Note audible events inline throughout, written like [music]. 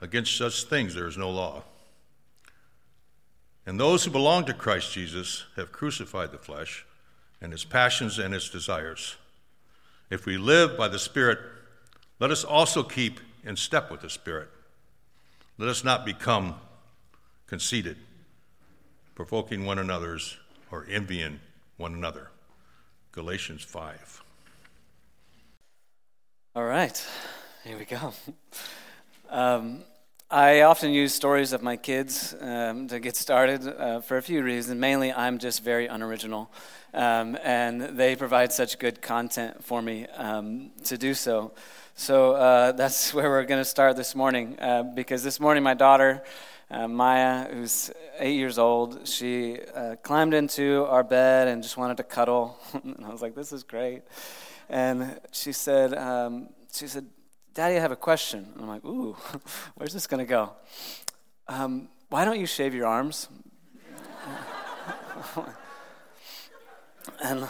Against such things there is no law. And those who belong to Christ Jesus have crucified the flesh and its passions and its desires. If we live by the Spirit, let us also keep in step with the Spirit. Let us not become conceited, provoking one another's or envying one another. Galatians 5. All right, here we go. Um, I often use stories of my kids um, to get started uh, for a few reasons. Mainly, I'm just very unoriginal, um, and they provide such good content for me um, to do so. So uh, that's [laughs] where we're going to start this morning, uh, because this morning my daughter. Uh, Maya, who's eight years old, she uh, climbed into our bed and just wanted to cuddle. [laughs] and I was like, "This is great." And she said, um, "She said, Daddy, I have a question. And I'm like, ooh, [laughs] where's this going to go? Um, why don't you shave your arms? [laughs] and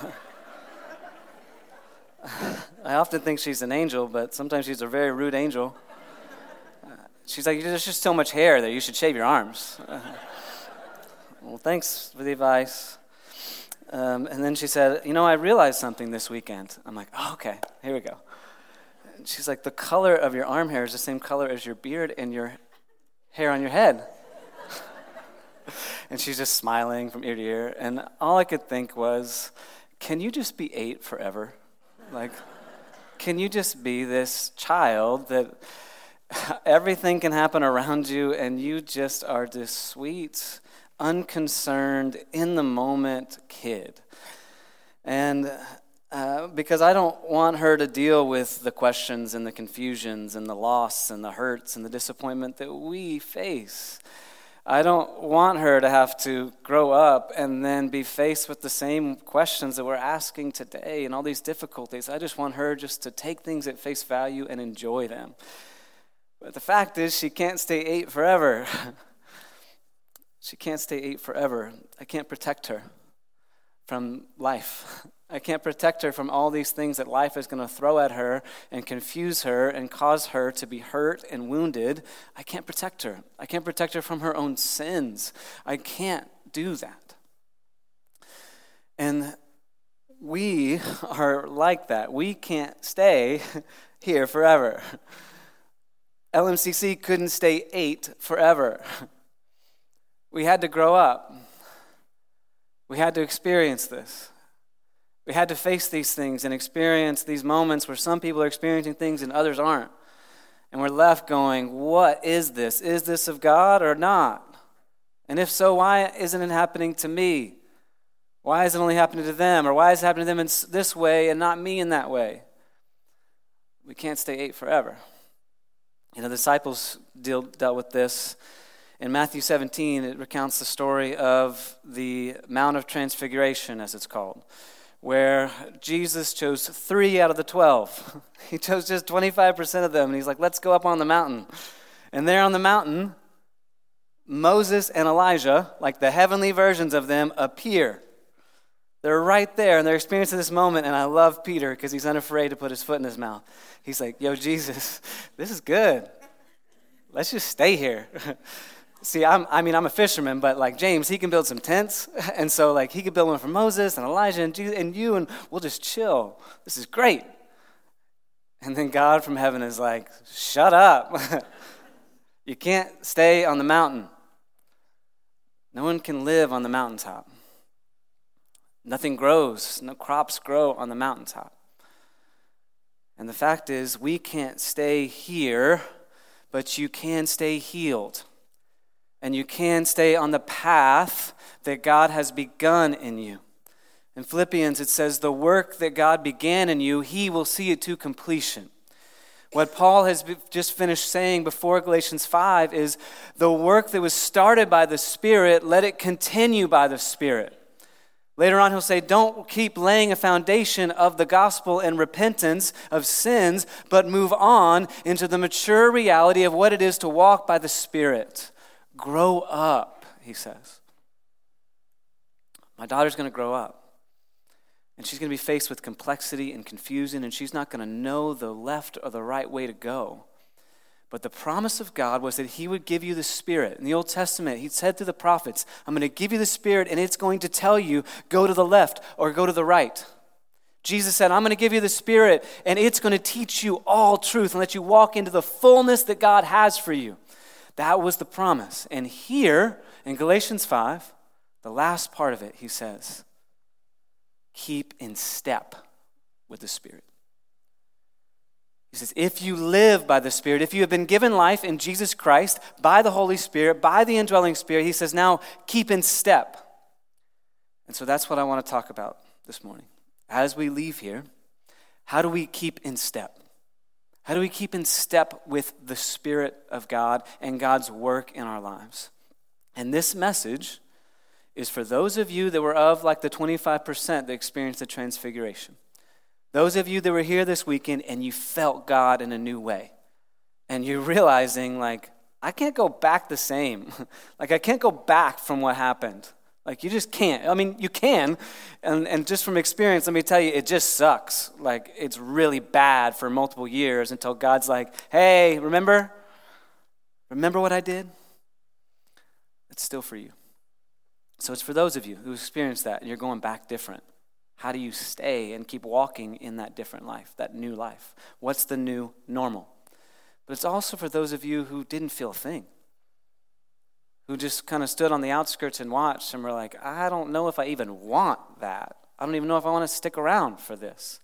[laughs] I often think she's an angel, but sometimes she's a very rude angel. Uh, she's like, there's just so much hair there, you should shave your arms. well, thanks for the advice. Um, and then she said, You know, I realized something this weekend. I'm like, oh, Okay, here we go she's like, the color of your arm hair is the same color as your beard and your hair on your head. [laughs] and she's just smiling from ear to ear. And all I could think was, can you just be eight forever? Like, can you just be this child that [laughs] everything can happen around you and you just are this sweet, unconcerned, in the moment kid? And uh, because I don't want her to deal with the questions and the confusions and the loss and the hurts and the disappointment that we face. I don't want her to have to grow up and then be faced with the same questions that we're asking today and all these difficulties. I just want her just to take things at face value and enjoy them. But the fact is, she can't stay eight forever. [laughs] she can't stay eight forever. I can't protect her from life. [laughs] I can't protect her from all these things that life is going to throw at her and confuse her and cause her to be hurt and wounded. I can't protect her. I can't protect her from her own sins. I can't do that. And we are like that. We can't stay [laughs] here forever. LMCC couldn't stay eight forever. [laughs] We had to grow up. We had to experience this. We had to face these things and experience these moments where some people are experiencing things and others aren't. And we're left going, What is this? Is this of God or not? And if so, why isn't it happening to me? Why is it only happening to them? Or why is it happening to them in this way and not me in that way? We can't stay eight forever. You know, the disciples deal, dealt with this. In Matthew 17, it recounts the story of the Mount of Transfiguration, as it's called where Jesus chose three out of the 12. [laughs] He chose just 25% of them, and he's like, let's go up on the mountain. And there on the mountain, Moses and Elijah, like the heavenly versions of them, appear. They're right there and they're experiencing this moment. And I love Peter because he's unafraid to put his foot in his mouth. He's like, Yo, Jesus, [laughs] this is good. Let's just stay here. [laughs] See, I'm, I mean, I'm a fisherman, but like James, he can build some tents. [laughs] And so, like, he could build one for Moses and Elijah and, and you, and we'll just chill. This is great. And then God from heaven is like, Shut up. [laughs] you can't stay on the mountain. No one can live on the mountaintop. Nothing grows, no crops grow on the mountaintop. And the fact is, we can't stay here, but you can stay healed. And you can stay on the path that God has begun in you. In Philippians, it says, The work that God began in you, he will see it to completion. What Paul has just finished saying before Galatians 5 is the work that was started by the Spirit, let it continue by the Spirit. Later on, he'll say, Don't keep laying a foundation of the gospel and repentance of sins, but move on into the mature reality of what it is to walk by the Spirit. Grow up, he says. My daughter's going to grow up. And she's going to be faced with complexity and confusion, and she's not going to know the left or the right way to go. But the promise of God was that He would give you the Spirit. In the Old Testament, He said to the prophets, I'm going to give you the Spirit, and it's going to tell you, go to the left or go to the right. Jesus said, I'm going to give you the Spirit, and it's going to teach you all truth and let you walk into the fullness that God has for you. That was the promise. And here in Galatians 5, the last part of it, He says, keep in step with the Spirit. He says, if you live by the Spirit, if you have been given life in Jesus Christ by the Holy Spirit, by the indwelling Spirit, he says, now keep in step. And so that's what I want to talk about this morning. As we leave here, how do we keep in step? How do we keep in step with the Spirit of God and God's work in our lives? And this message is for those of you that were of like the 25% that experienced the transfiguration. Those of you that were here this weekend and you felt God in a new way. And you're realizing, like, I can't go back the same. [laughs] like, I can't go back from what happened. Like, you just can't. I mean, you can. And, and just from experience, let me tell you, it just sucks. Like, it's really bad for multiple years until God's like, hey, remember? Remember what I did? It's still for you. So it's for those of you who experienced that and you're going back different. How do you stay and keep walking in that different life, that new life? What's the new normal? But it's also for those of you who didn't feel a thing, who just kind of stood on the outskirts and watched and were like, I don't know if I even want that. I don't even know if I want to stick around for this.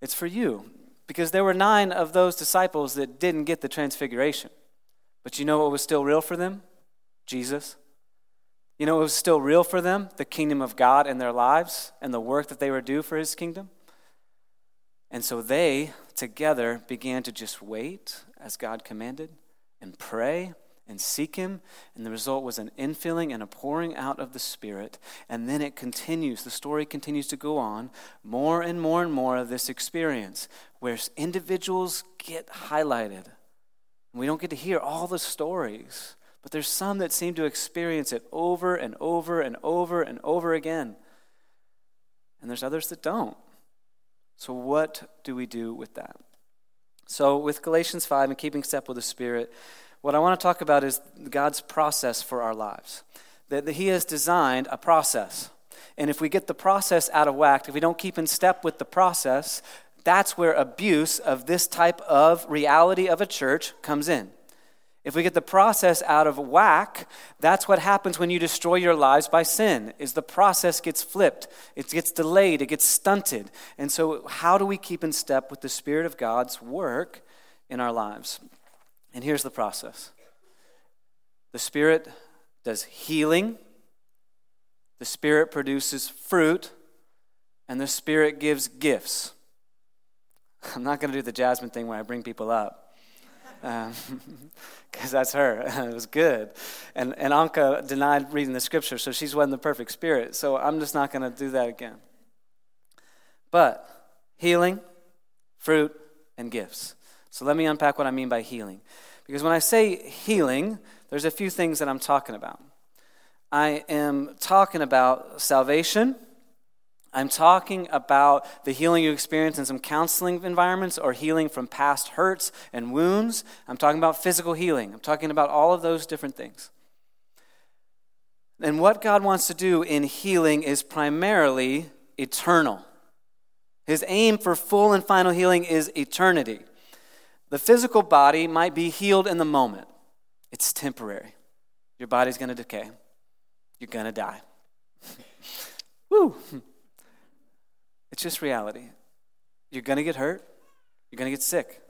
It's for you because there were nine of those disciples that didn't get the transfiguration. But you know what was still real for them? Jesus. You know, it was still real for them, the kingdom of God in their lives and the work that they were due for his kingdom. And so they together began to just wait as God commanded and pray and seek him. And the result was an infilling and a pouring out of the Spirit. And then it continues, the story continues to go on, more and more and more of this experience where individuals get highlighted. We don't get to hear all the stories but there's some that seem to experience it over and over and over and over again. And there's others that don't. So, what do we do with that? So, with Galatians 5 and keeping step with the Spirit, what I want to talk about is God's process for our lives. That He has designed a process. And if we get the process out of whack, if we don't keep in step with the process, that's where abuse of this type of reality of a church comes in. If we get the process out of whack, that's what happens when you destroy your lives by sin. Is the process gets flipped, it gets delayed, it gets stunted. And so how do we keep in step with the spirit of God's work in our lives? And here's the process. The spirit does healing, the spirit produces fruit, and the spirit gives gifts. [laughs] I'm not going to do the Jasmine thing where I bring people up because um, [laughs] that's her. [laughs] it was good. And, and Anka denied reading the scripture, so she's wasn't the perfect spirit. So I'm just not going to do that again. But healing, fruit, and gifts. So let me unpack what I mean by healing. Because when I say healing, there's a few things that I'm talking about. I am talking about salvation. I'm talking about the healing you experience in some counseling environments or healing from past hurts and wounds. I'm talking about physical healing. I'm talking about all of those different things. And what God wants to do in healing is primarily eternal. His aim for full and final healing is eternity. The physical body might be healed in the moment, it's temporary. Your body's going to decay, you're going to die. [laughs] Woo! It's just reality. You're going to get hurt, you're going to get sick,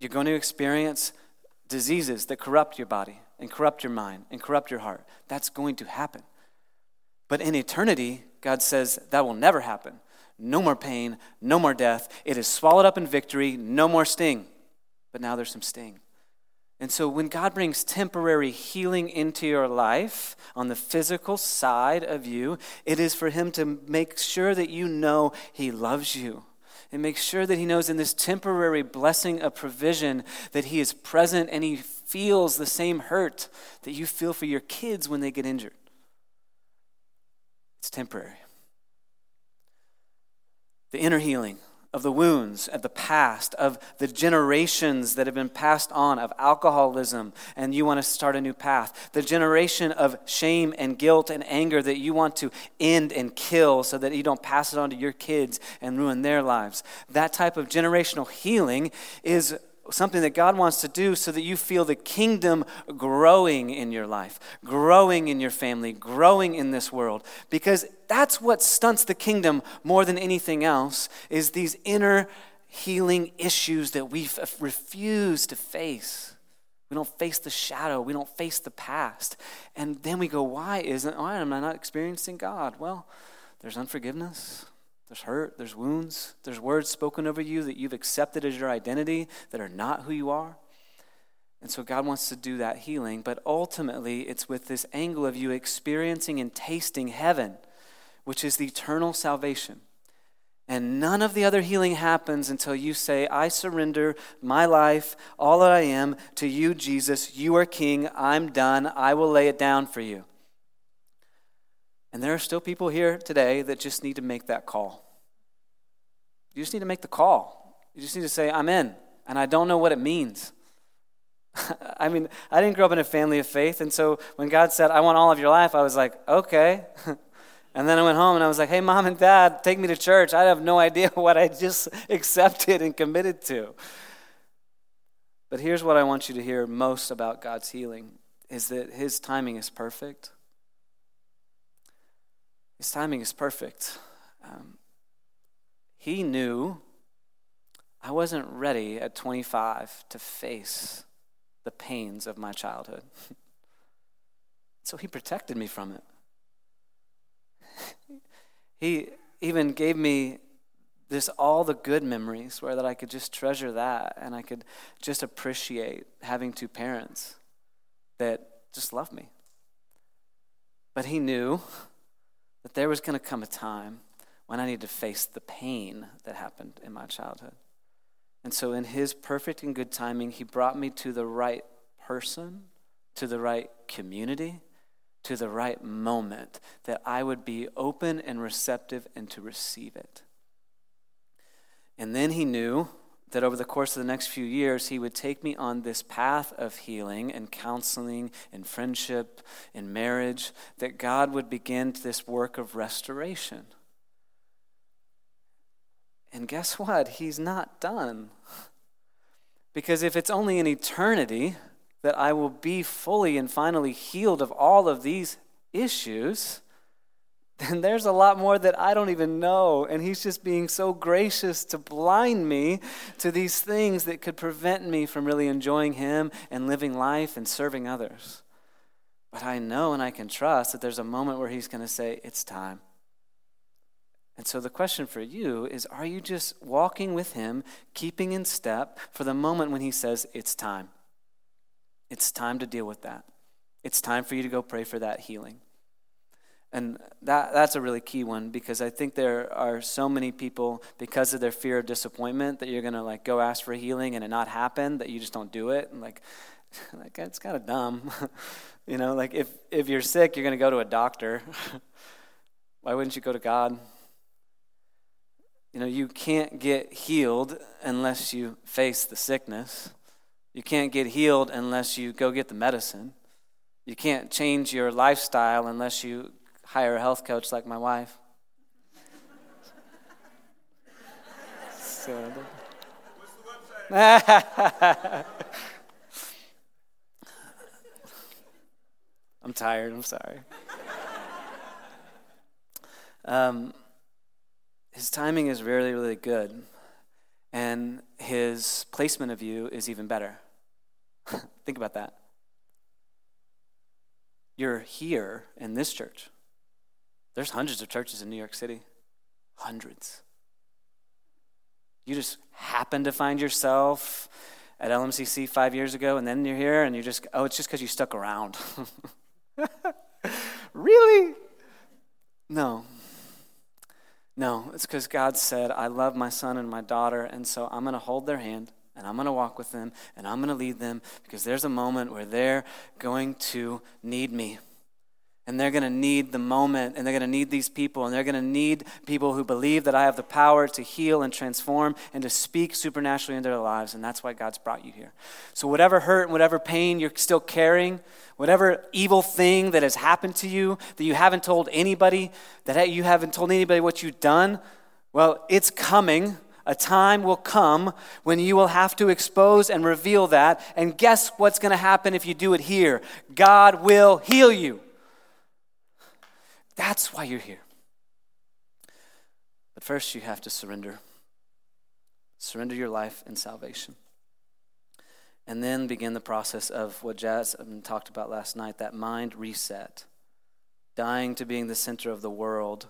you're going to experience diseases that corrupt your body and corrupt your mind and corrupt your heart. That's going to happen. But in eternity, God says that will never happen. No more pain, no more death. It is swallowed up in victory, no more sting. But now there's some sting. And so when God brings temporary healing into your life on the physical side of you, it is for Him to make sure that you know He loves you. And make sure that He knows in this temporary blessing of provision that He is present and He feels the same hurt that you feel for your kids when they get injured. It's temporary the inner healing of the wounds of the past, of the generations that have been passed on of alcoholism, and you want to start a new path. The generation of shame and guilt and anger that you want to end and kill so that you don't pass it on to your kids and ruin their lives. That type of generational healing is something that God wants to do so that you feel the kingdom growing in your life, growing in your family, growing in this world. Because that's what stunts the kingdom more than anything else is these inner healing issues that we refuse to face. We don't face the shadow. We don't face the past. And then we go, why isn't, why am I not experiencing God? Well, there's unforgiveness. There's hurt, there's wounds, there's words spoken over you that you've accepted as your identity that are not who you are. And so God wants to do that healing, but ultimately it's with this angle of you experiencing and tasting heaven, which is the eternal salvation. And none of the other healing happens until you say, I surrender my life, all that I am, to you, Jesus. You are King. I'm done. I will lay it down for you. And there are still people here today that just need to make that call. You just need to make the call. You just need to say, I'm in, and I don't know what it means. [laughs] I mean, I didn't grow up in a family of faith, and so when God said, I want all of your life, I was like, okay. [laughs] and then I went home and I was like, hey, mom and dad, take me to church. I have no idea [laughs] what I just accepted and committed to. But here's what I want you to hear most about God's healing is that his timing is perfect. His timing is perfect. Um, he knew I wasn't ready at 25 to face the pains of my childhood. [laughs] so he protected me from it. [laughs] he even gave me this all the good memories where that I could just treasure that and I could just appreciate having two parents that just loved me. But he knew [laughs] that there was going to come a time when I needed to face the pain that happened in my childhood. And so, in His perfect and good timing, He brought me to the right person, to the right community, to the right moment that I would be open and receptive and to receive it. And then He knew that over the course of the next few years, he would take me on this path of healing and counseling and friendship and marriage, that God would begin this work of restoration. And guess what? He's not done. Because if it's only in eternity that I will be fully and finally healed of all of these issues, then there's a lot more that I don't even know. And He's just being so gracious to blind me to these things that could prevent me from really enjoying Him and living life and serving others. But I know and I can trust that there's a moment where He's going to say, It's time. And so the question for you is Are you just walking with Him, keeping in step for the moment when He says, It's time? It's time to deal with that. It's time for you to go pray for that healing. And that, that's a really key one because I think there are so many people, because of their fear of disappointment, that you're going to like go ask for healing and it not happen, that you just don't do it. And like, [laughs] like that's kind of dumb. [laughs] you know, like if, if you're sick, you're going to go to a doctor. [laughs] Why wouldn't you go to God? You know, you can't get healed unless you face the sickness. You can't get healed unless you go get the medicine. You can't change your lifestyle unless you hire a health coach like my wife. so, [laughs] I'm tired. I'm sorry. Um, his timing is really, really good, and his placement of you is even better. [laughs] Think about that. You're here in this church. There's hundreds of churches in New York City. Hundreds. You just happen to find yourself at LMCC five years ago, and then you're here, and you just, oh, it's just because you stuck around. [laughs] really? No. No, it's because God said, I love my son and my daughter, and so I'm going to hold their hand and I'm going to walk with them and I'm going to lead them because there's a moment where they're going to need me. And they're going to need the moment, and they're going to need these people, and they're going to need people who believe that I have the power to heal and transform and to speak supernaturally into their lives. And that's why God's brought you here. So, whatever hurt and whatever pain you're still carrying, whatever evil thing that has happened to you that you haven't told anybody, that you haven't told anybody what you've done, well, it's coming. A time will come when you will have to expose and reveal that. And guess what's going to happen if you do it here? God will heal you. That's why you're here. But first, you have to surrender. Surrender your life and salvation. And then begin the process of what Jazz um, talked about last night that mind reset, dying to being the center of the world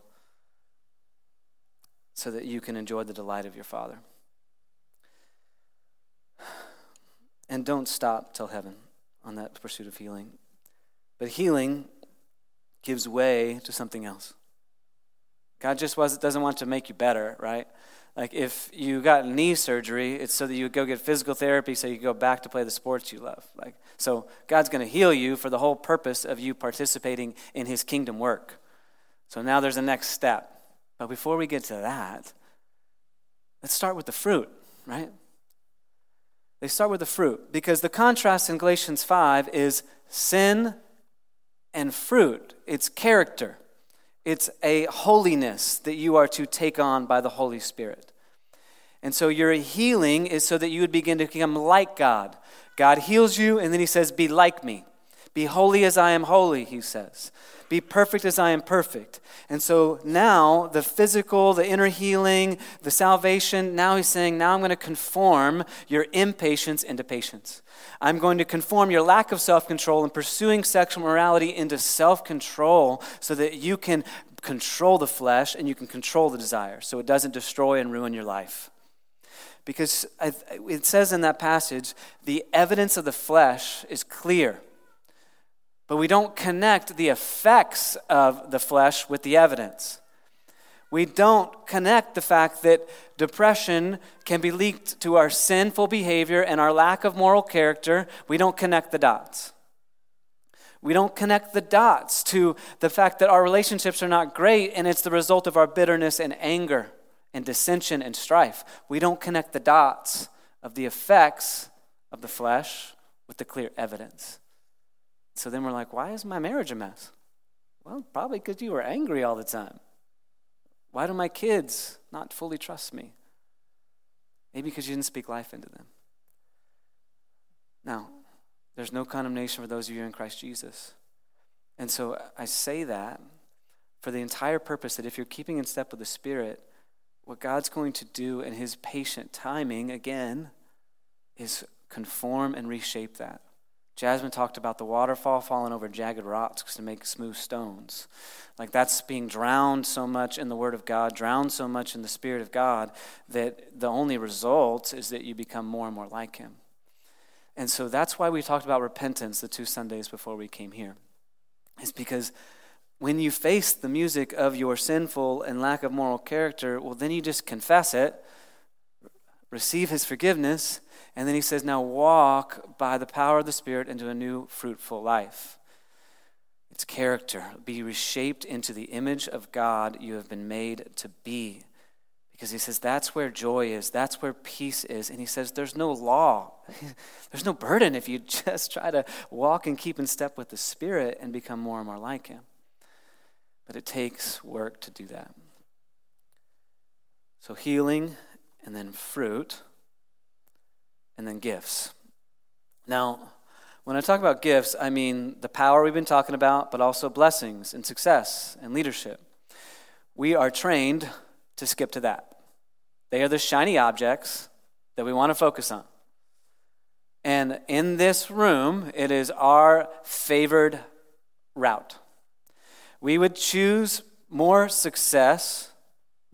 so that you can enjoy the delight of your Father. And don't stop till heaven on that pursuit of healing. But healing gives way to something else. God just doesn't want to make you better, right? Like if you got knee surgery, it's so that you go get physical therapy so you go back to play the sports you love. Like so God's going to heal you for the whole purpose of you participating in his kingdom work. So now there's a next step. But before we get to that, let's start with the fruit, right? They start with the fruit because the contrast in Galatians 5 is sin and fruit, it's character. It's a holiness that you are to take on by the Holy Spirit. And so your healing is so that you would begin to become like God. God heals you, and then He says, Be like me. Be holy as I am holy, He says. Be perfect as I am perfect. And so now, the physical, the inner healing, the salvation, now he's saying, now I'm going to conform your impatience into patience. I'm going to conform your lack of self control and pursuing sexual morality into self control so that you can control the flesh and you can control the desire so it doesn't destroy and ruin your life. Because it says in that passage, the evidence of the flesh is clear but we don't connect the effects of the flesh with the evidence. We don't connect the fact that depression can be linked to our sinful behavior and our lack of moral character. We don't connect the dots. We don't connect the dots to the fact that our relationships are not great and it's the result of our bitterness and anger and dissension and strife. We don't connect the dots of the effects of the flesh with the clear evidence. So then we're like, why is my marriage a mess? Well, probably because you were angry all the time. Why do my kids not fully trust me? Maybe because you didn't speak life into them. Now, there's no condemnation for those of you in Christ Jesus. And so I say that for the entire purpose that if you're keeping in step with the Spirit, what God's going to do in His patient timing, again, is conform and reshape that. Jasmine talked about the waterfall falling over jagged rocks to make smooth stones. Like that's being drowned so much in the Word of God, drowned so much in the Spirit of God, that the only result is that you become more and more like Him. And so that's why we talked about repentance the two Sundays before we came here. It's because when you face the music of your sinful and lack of moral character, well, then you just confess it, receive his forgiveness, and then he says, now walk by the power of the Spirit into a new fruitful life. It's character. Be reshaped into the image of God you have been made to be. Because he says that's where joy is, that's where peace is. And he says there's no law, [laughs] there's no burden if you [laughs] just try to walk and keep in step with the Spirit and become more and more like him. But it takes work to do that. So, healing and then fruit, and then gifts. Now, when I talk about gifts, I mean the power we've been talking about, but also blessings and success and leadership. We are trained to skip to that. They are the shiny objects that we want to focus on. And in this room, it is our favored route. We would choose more success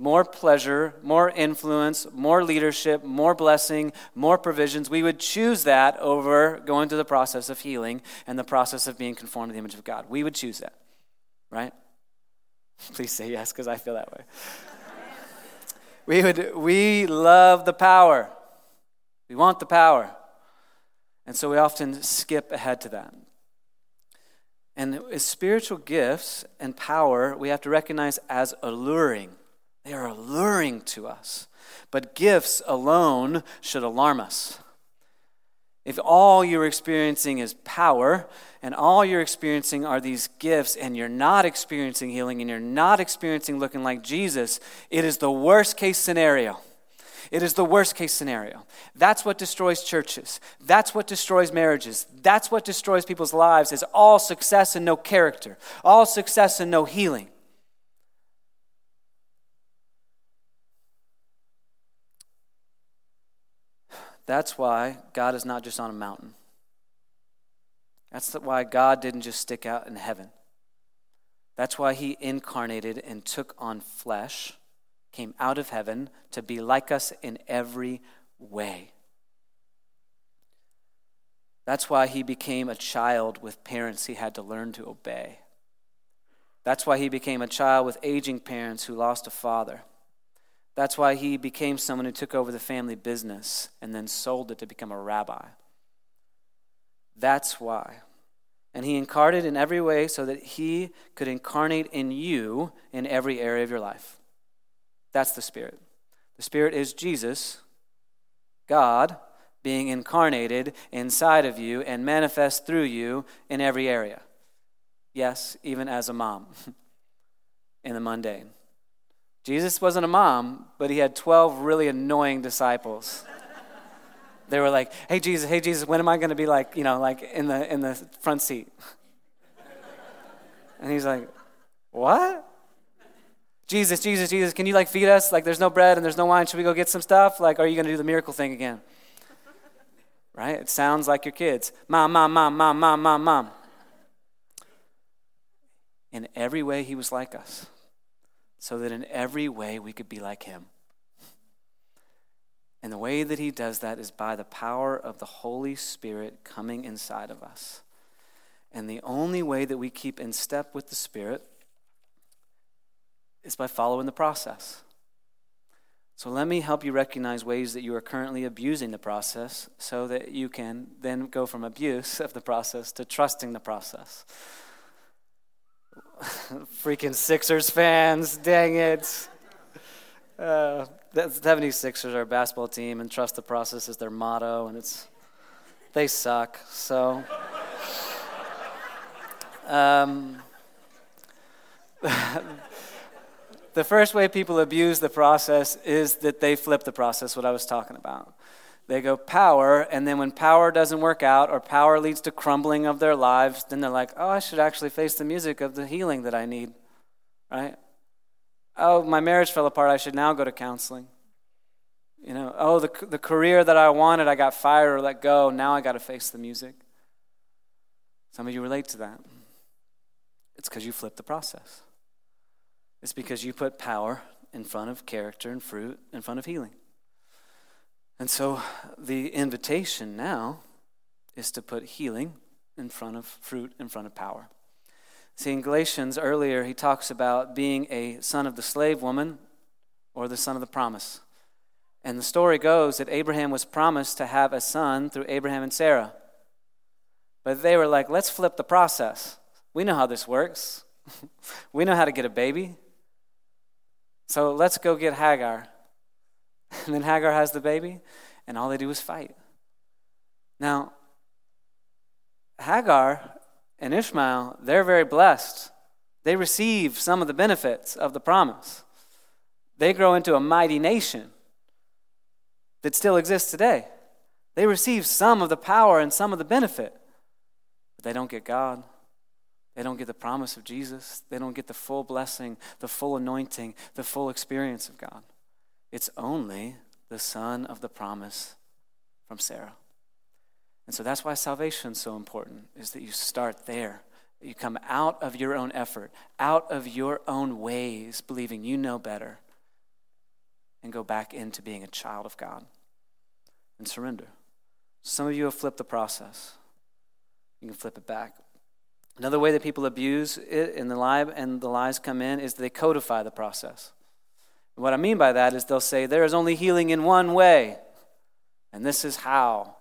more pleasure, more influence, more leadership, more blessing, more provisions. We would choose that over going through the process of healing and the process of being conformed to the image of God. We would choose that, right? [laughs] Please say yes, because I feel that way. we would we love the power. We want the power. And so we often skip ahead to that. And spiritual gifts and power we have to recognize as alluring they are alluring to us. But gifts alone should alarm us. If all you're experiencing is power, and all you're experiencing are these gifts, and you're not experiencing healing, and you're not experiencing looking like Jesus, it is the worst case scenario. It is the worst case scenario. That's what destroys churches. That's what destroys marriages. That's what destroys people's lives is all success and no character, all success and no healing. That's why God is not just on a mountain. That's why God didn't just stick out in heaven. That's why he incarnated and took on flesh, came out of heaven to be like us in every way. That's why he became a child with parents he had to learn to obey. That's why he became a child with aging parents who lost a father. That's why he became someone who took over the family business and then sold it to become a rabbi. That's why. And he incarnated in every way so that he could incarnate in you in every area of your life. That's the Spirit. The Spirit is Jesus, God, being incarnated inside of you and manifest through you in every area. Yes, even as a mom [laughs] in the mundane. Jesus wasn't a mom, but he had 12 really annoying disciples. they were like, "Hey Jesus, hey Jesus, when am I going to be like, you know, like in the in the front seat?" and he's like, "What?" Jesus, Jesus, Jesus, can you like feed us? Like there's no bread and there's no wine. Should we go get some stuff? Like are you going to do the miracle thing again? Right? It sounds like your kids. Mom, mom, mom, mom, mom, mom, mom. In every way he was like us so that in every way we could be like him. And the way that he does that is by the power of the Holy Spirit coming inside of us. And the only way that we keep in step with the Spirit is by following the process. So let me help you recognize ways that you are currently abusing the process so that you can then go from abuse of the process to trusting the process. Freaking Sixers fans, dang it. Uh, the 76ers are a basketball team, and trust the process is their motto, and it's they suck. So, um, [laughs] the first way people abuse the process is that they flip the process. What I was talking about. They go power, and then when power doesn't work out or power leads to crumbling of their lives, then they're like, oh, I should actually face the music of the healing that I need, right? Oh, my marriage fell apart. I should now go to counseling. You know, oh, the, the career that I wanted, I got fired or let go. Now I got to face the music. Some of you relate to that. It's because you flipped the process. It's because you put power in front of character and fruit, in front of healing. And so the invitation now is to put healing in front of fruit, in front of power. See, in Galatians earlier, he talks about being a son of the slave woman or the son of the promise. And the story goes that Abraham was promised to have a son through Abraham and Sarah. But they were like, let's flip the process. We know how this works, [laughs] we know how to get a baby. So let's go get Hagar. [laughs] And then Hagar has the baby, and all they do is fight. Now, Hagar and Ishmael, they're very blessed. They receive some of the benefits of the promise. They grow into a mighty nation that still exists today. They receive some of the power and some of the benefit, but they don't get God. They don't get the promise of Jesus. They don't get the full blessing, the full anointing, the full experience of God. It's only the son of the promise from Sarah. And so that's why salvation is so important, is that you start there. You come out of your own effort, out of your own ways, believing you know better, and go back into being a child of God and surrender. Some of you have flipped the process. You can flip it back. Another way that people abuse it the lie and the lies come in is they codify the process. What I mean by that is they'll say, there is only healing in one way, and this is how.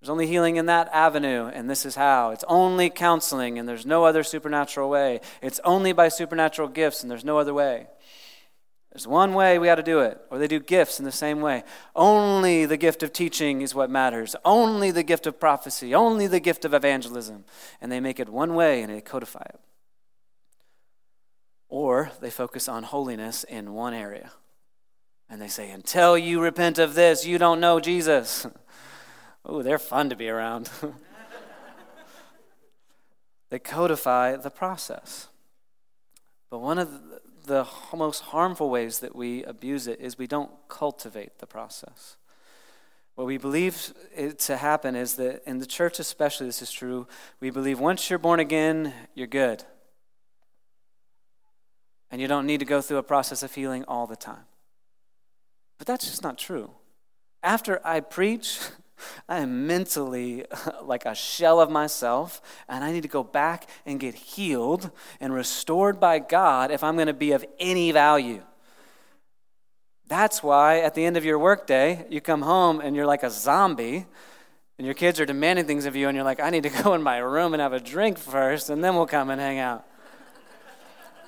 There's only healing in that avenue, and this is how. It's only counseling, and there's no other supernatural way. It's only by supernatural gifts, and there's no other way. There's one way we ought to do it, or they do gifts in the same way. Only the gift of teaching is what matters. Only the gift of prophecy. Only the gift of evangelism. And they make it one way and they codify it. Or they focus on holiness in one area. And they say, until you repent of this, you don't know Jesus. [laughs] oh, they're fun to be around. [laughs] they codify the process. But one of the, most harmful ways that we abuse it is we don't cultivate the process. What we believe it to happen is that in the church, especially, this is true. We believe once you're born again, you're good. And you don't need to go through a process of healing all the time. But that's just not true. After I preach, [laughs] I am mentally [laughs] like a shell of myself, and I need to go back and get healed and restored by God if I'm going to be of any value. That's why at the end of your workday, you come home and you're like a zombie, and your kids are demanding things of you, and you're like, I need to go in my room and have a drink first, and then we'll come and hang out.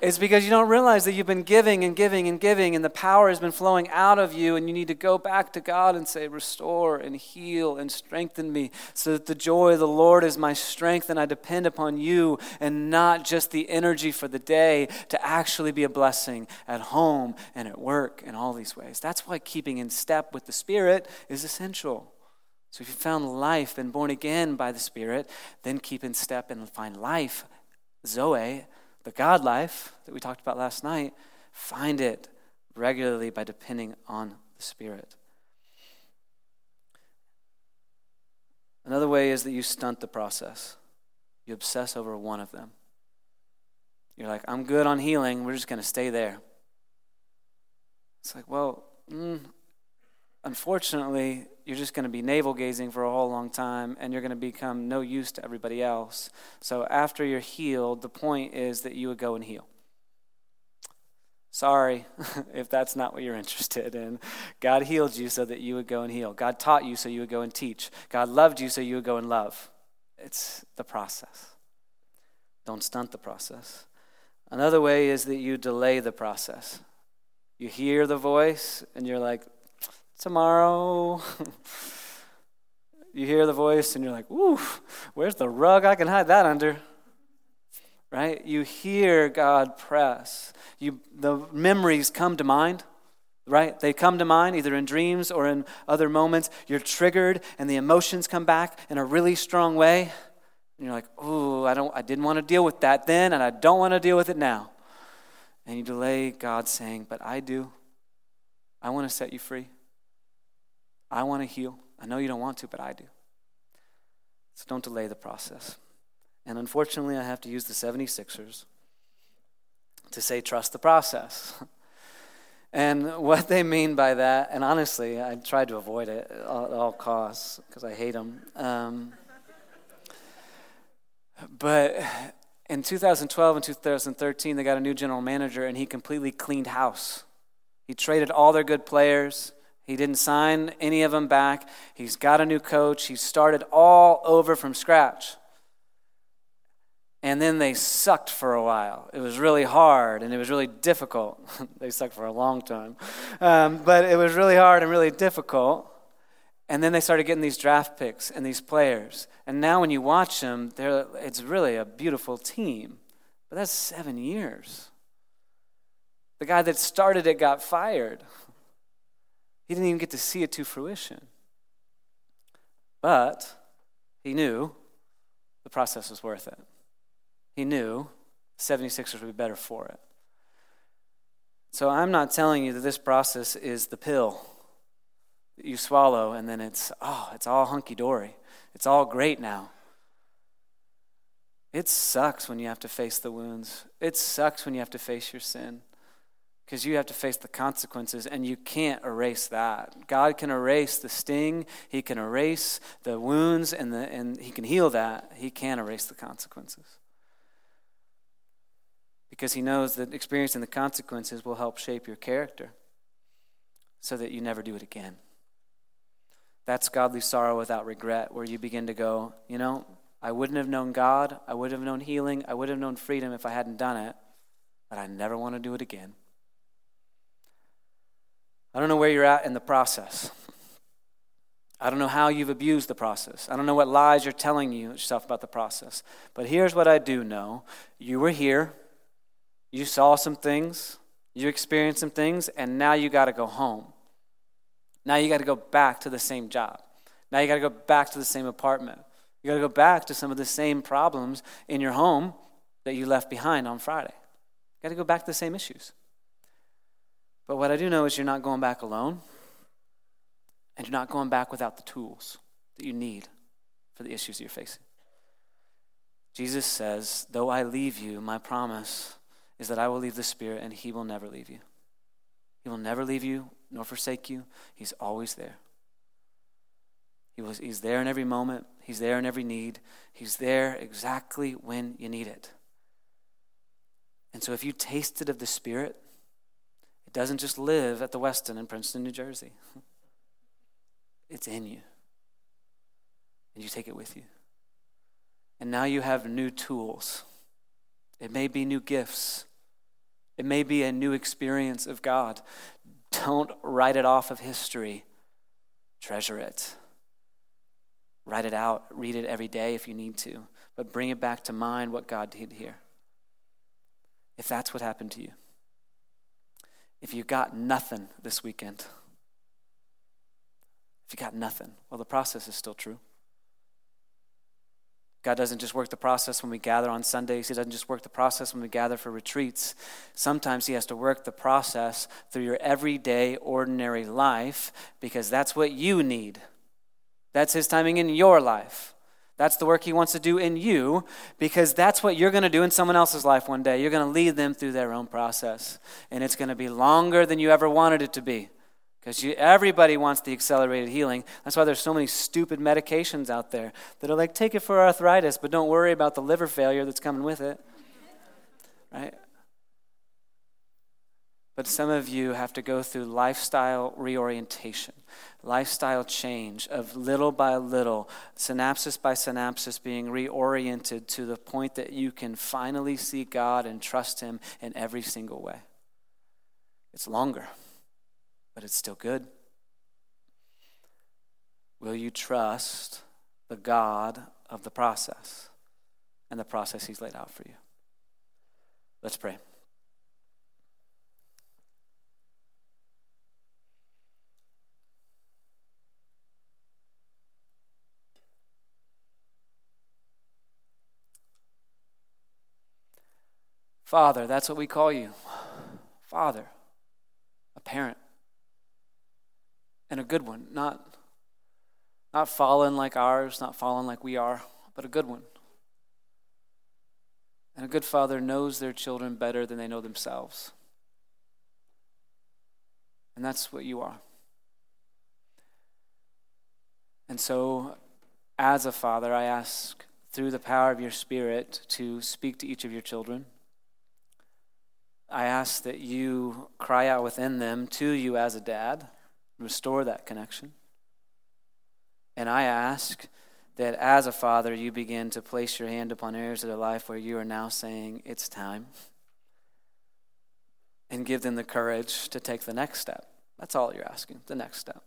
It's because you don't realize that you've been giving and giving and giving, and the power has been flowing out of you, and you need to go back to God and say, Restore and heal and strengthen me, so that the joy of the Lord is my strength, and I depend upon you and not just the energy for the day to actually be a blessing at home and at work in all these ways. That's why keeping in step with the Spirit is essential. So if you found life and born again by the Spirit, then keep in step and find life, Zoe the God life that we talked about last night, find it regularly by depending on the Spirit. Another way is that you stunt the process. You obsess over one of them. You're like, I'm good on healing. We're just going to stay there. It's like, well, mm, unfortunately, you're just going to be navel gazing for a whole long time and you're going to become no use to everybody else. So after you're healed, the point is that you would go and heal. Sorry [laughs] if that's not what you're interested in. God healed you so that you would go and heal. God taught you so you would go and teach. God loved you so you would go and love. It's the process. Don't stunt the process. Another way is that you delay the process. You hear the voice and you're like, tomorrow. [laughs] you hear the voice and you're like, ooh, where's the rug I can hide that under? Right? You hear God press. You, the memories come to mind, right? They come to mind either in dreams or in other moments. You're triggered and the emotions come back in a really strong way. And you're like, ooh, I, don't, I didn't want to deal with that then and I don't want to deal with it now. And you delay God saying, but I do. I want to set you free. I want to heal. I know you don't want to, but I do. So don't delay the process. And unfortunately, I have to use the 76ers to say, trust the process. [laughs] and what they mean by that, and honestly, I tried to avoid it at all costs because I hate them. Um, but in 2012 and 2013, they got a new general manager, and he completely cleaned house. He traded all their good players He didn't sign any of them back. He's got a new coach. He started all over from scratch. And then they sucked for a while. It was really hard and it was really difficult. [laughs] they sucked for a long time. Um, but it was really hard and really difficult. And then they started getting these draft picks and these players. And now when you watch them, it's really a beautiful team. But that's seven years. The guy that started it got fired. [laughs] He didn't even get to see it to fruition. But he knew the process was worth it. He knew the 76ers would be better for it. So I'm not telling you that this process is the pill that you swallow and then it's, oh, it's all hunky dory. It's all great now. It sucks when you have to face the wounds. It sucks when you have to face your sin because you have to face the consequences and you can't erase that. God can erase the sting, He can erase the wounds, and, the, and He can heal that. He can't erase the consequences. Because He knows that experiencing the consequences will help shape your character so that you never do it again. That's godly sorrow without regret, where you begin to go, you know, I wouldn't have known God, I would have known healing, I would have known freedom if I hadn't done it, but I never want to do it again. I don't know where you're at in the process. I don't know how you've abused the process. I don't know what lies you're telling yourself about the process. But here's what I do know you were here, you saw some things, you experienced some things, and now you got to go home. Now you got to go back to the same job. Now you got to go back to the same apartment. You got to go back to some of the same problems in your home that you left behind on Friday. You got to go back to the same issues. But what I do know is you're not going back alone, and you're not going back without the tools that you need for the issues you're facing. Jesus says, Though I leave you, my promise is that I will leave the Spirit, and He will never leave you. He will never leave you nor forsake you. He's always there. He was, he's there in every moment, He's there in every need. He's there exactly when you need it. And so if you tasted of the Spirit, it doesn't just live at the Westin in Princeton, New Jersey. [laughs] It's in you. And you take it with you. And now you have new tools. It may be new gifts. It may be a new experience of God. Don't write it off of history. Treasure it. Write it out. Read it every day if you need to. But bring it back to mind what God did here. If that's what happened to you if you got nothing this weekend, if you got nothing, well, the process is still true. God doesn't just work the process when we gather on Sundays. He doesn't just work the process when we gather for retreats. Sometimes He has to work the process through your everyday, ordinary life because that's what you need. That's His timing in your life. That's the work He wants to do in you because that's what you're going to do in someone else's life one day. You're going to lead them through their own process. And it's going to be longer than you ever wanted it to be because everybody wants the accelerated healing. That's why there's so many stupid medications out there that are like, take it for arthritis, but don't worry about the liver failure that's coming with it. Right? But some of you have to go through lifestyle reorientation, lifestyle change of little by little, synapses by synapses being reoriented to the point that you can finally see God and trust Him in every single way. It's longer, but it's still good. Will you trust the God of the process and the process He's laid out for you? Let's pray. Father, that's what we call you. Father, a parent. And a good one, not, not fallen like ours, not fallen like we are, but a good one. And a good father knows their children better than they know themselves. And that's what you are. And so, as a father, I ask through the power of your Spirit to speak to each of your children. I ask that you cry out within them to you as a dad, restore that connection. And I ask that as a father, you begin to place your hand upon areas of their life where you are now saying, It's time. And give them the courage to take the next step. That's all you're asking, the next step.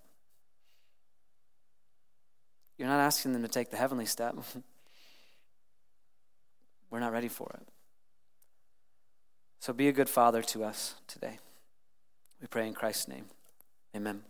You're not asking them to take the heavenly step. [laughs] We're not ready for it. So be a good father to us today. We pray in Christ's name. Amen.